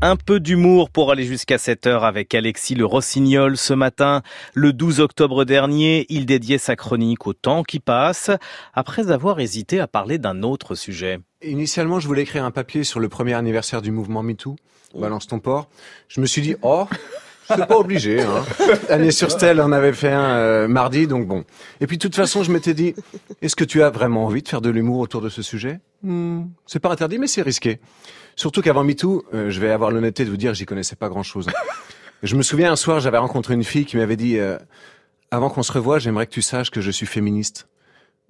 Un peu d'humour pour aller jusqu'à 7 heures avec Alexis Le Rossignol ce matin. Le 12 octobre dernier, il dédiait sa chronique au temps qui passe, après avoir hésité à parler d'un autre sujet. Initialement, je voulais écrire un papier sur le premier anniversaire du mouvement MeToo. Balance ton port. Je me suis dit, oh, c'est pas obligé. Hein. Année sur Stelle, on avait fait un euh, mardi, donc bon. Et puis de toute façon, je m'étais dit, est-ce que tu as vraiment envie de faire de l'humour autour de ce sujet? Hmm, C'est pas interdit, mais c'est risqué. Surtout qu'avant MeToo, euh, je vais avoir l'honnêteté de vous dire, j'y connaissais pas grand-chose. Je me souviens un soir, j'avais rencontré une fille qui m'avait dit, euh, avant qu'on se revoie, j'aimerais que tu saches que je suis féministe.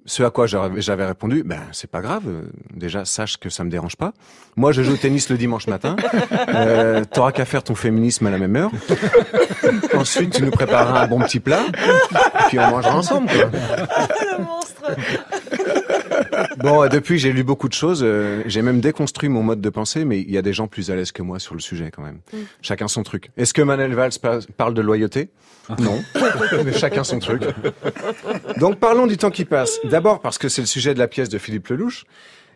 Ce à quoi j'avais répondu, ben c'est pas grave. Déjà, sache que ça me dérange pas. Moi, je joue au tennis le dimanche matin. Euh, T'auras qu'à faire ton féminisme à la même heure. Ensuite, tu nous prépareras un bon petit plat, puis on mangera ensemble. Quoi. Le monstre. Bon, depuis, j'ai lu beaucoup de choses. Euh, j'ai même déconstruit mon mode de pensée, mais il y a des gens plus à l'aise que moi sur le sujet quand même. Mm. Chacun son truc. Est-ce que Manuel Valls parle de loyauté? Non, mais chacun son truc. Donc parlons du temps qui passe. D'abord parce que c'est le sujet de la pièce de Philippe Lelouch,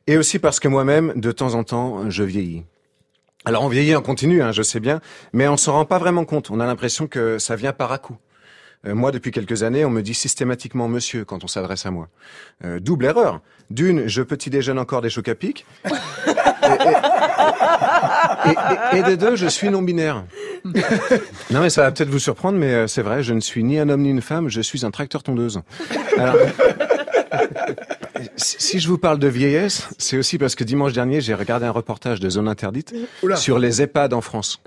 et aussi parce que moi-même, de temps en temps, je vieillis. Alors on vieillit en continu, hein, je sais bien, mais on s'en rend pas vraiment compte. On a l'impression que ça vient par à coup. Euh, moi, depuis quelques années, on me dit systématiquement monsieur quand on s'adresse à moi. Euh, double erreur. D'une, je petit déjeune encore des chocs à pic. Et, et, de deux, je suis non-binaire. non mais ça va peut-être vous surprendre, mais euh, c'est vrai, je ne suis ni un homme ni une femme, je suis un tracteur tondeuse. Alors, si je vous parle de vieillesse, c'est aussi parce que dimanche dernier, j'ai regardé un reportage de Zone Interdite sur les EHPAD en France.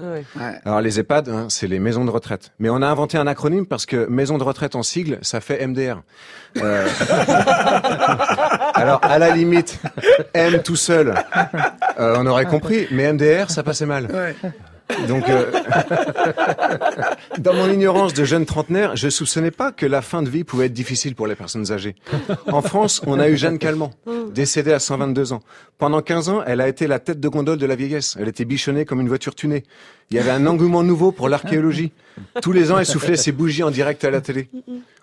Alors les EHPAD, hein, c'est les maisons de retraite. Mais on a inventé un acronyme parce que maison de retraite en sigle, ça fait MDR. Euh... Alors à la limite, M tout seul, euh, on aurait compris, mais MDR, ça passait mal. Donc, euh, dans mon ignorance de jeune trentenaire, je soupçonnais pas que la fin de vie pouvait être difficile pour les personnes âgées. En France, on a eu Jeanne Calment, décédée à 122 ans. Pendant 15 ans, elle a été la tête de gondole de la vieillesse. Elle était bichonnée comme une voiture tunée. Il y avait un engouement nouveau pour l'archéologie. Tous les ans, elle soufflait ses bougies en direct à la télé.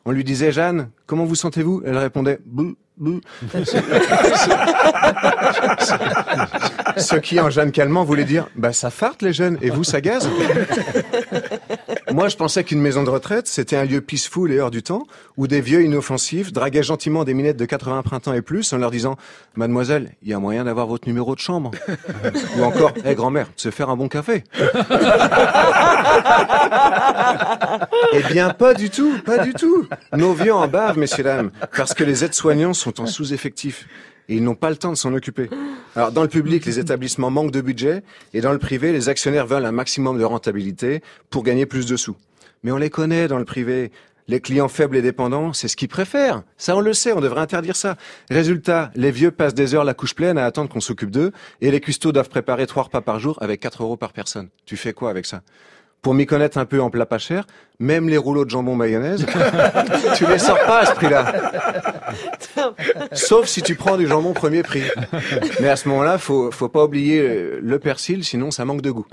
On lui disait, Jeanne, comment vous sentez-vous? Elle répondait, bou, bou. Ce qui, en Jeanne Calment, voulait dire, bah ça farte les jeunes, et vous, ça gaze Moi, je pensais qu'une maison de retraite, c'était un lieu peaceful et hors du temps, où des vieux inoffensifs draguaient gentiment des minettes de 80 printemps et plus en leur disant « Mademoiselle, il y a moyen d'avoir votre numéro de chambre. » Ou encore « Hé, grand-mère, de se faire un bon café. » Eh bien, pas du tout, pas du tout. Nos vieux en bavent, messieurs, dames, parce que les aides-soignants sont en sous-effectif et ils n'ont pas le temps de s'en occuper. Alors dans le public, les établissements manquent de budget et dans le privé, les actionnaires veulent un maximum de rentabilité pour gagner plus de sous. Mais on les connaît dans le privé. Les clients faibles et dépendants, c'est ce qu'ils préfèrent. Ça, on le sait, on devrait interdire ça. Résultat, les vieux passent des heures la couche pleine à attendre qu'on s'occupe d'eux, et les custos doivent préparer trois repas par jour avec 4 euros par personne. Tu fais quoi avec ça? Pour m'y connaître un peu en plat pas cher, même les rouleaux de jambon mayonnaise, tu les sors pas à ce prix-là. Sauf si tu prends du jambon premier prix. Mais à ce moment-là, faut, faut pas oublier le persil, sinon ça manque de goût.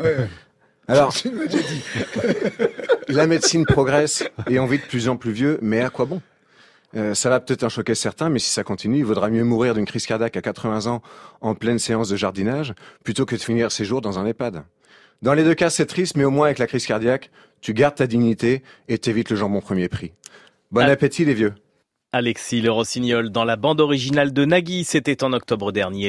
Alors, la médecine progresse et on vit de plus en plus vieux, mais à quoi bon? Euh, ça va peut-être en choquer certains, mais si ça continue, il vaudra mieux mourir d'une crise cardiaque à 80 ans en pleine séance de jardinage plutôt que de finir ses jours dans un EHPAD. Dans les deux cas, c'est triste, mais au moins avec la crise cardiaque, tu gardes ta dignité et t'évites le jambon premier prix. Bon appétit les vieux. Alexis Le Rossignol dans la bande originale de Nagui, c'était en octobre dernier.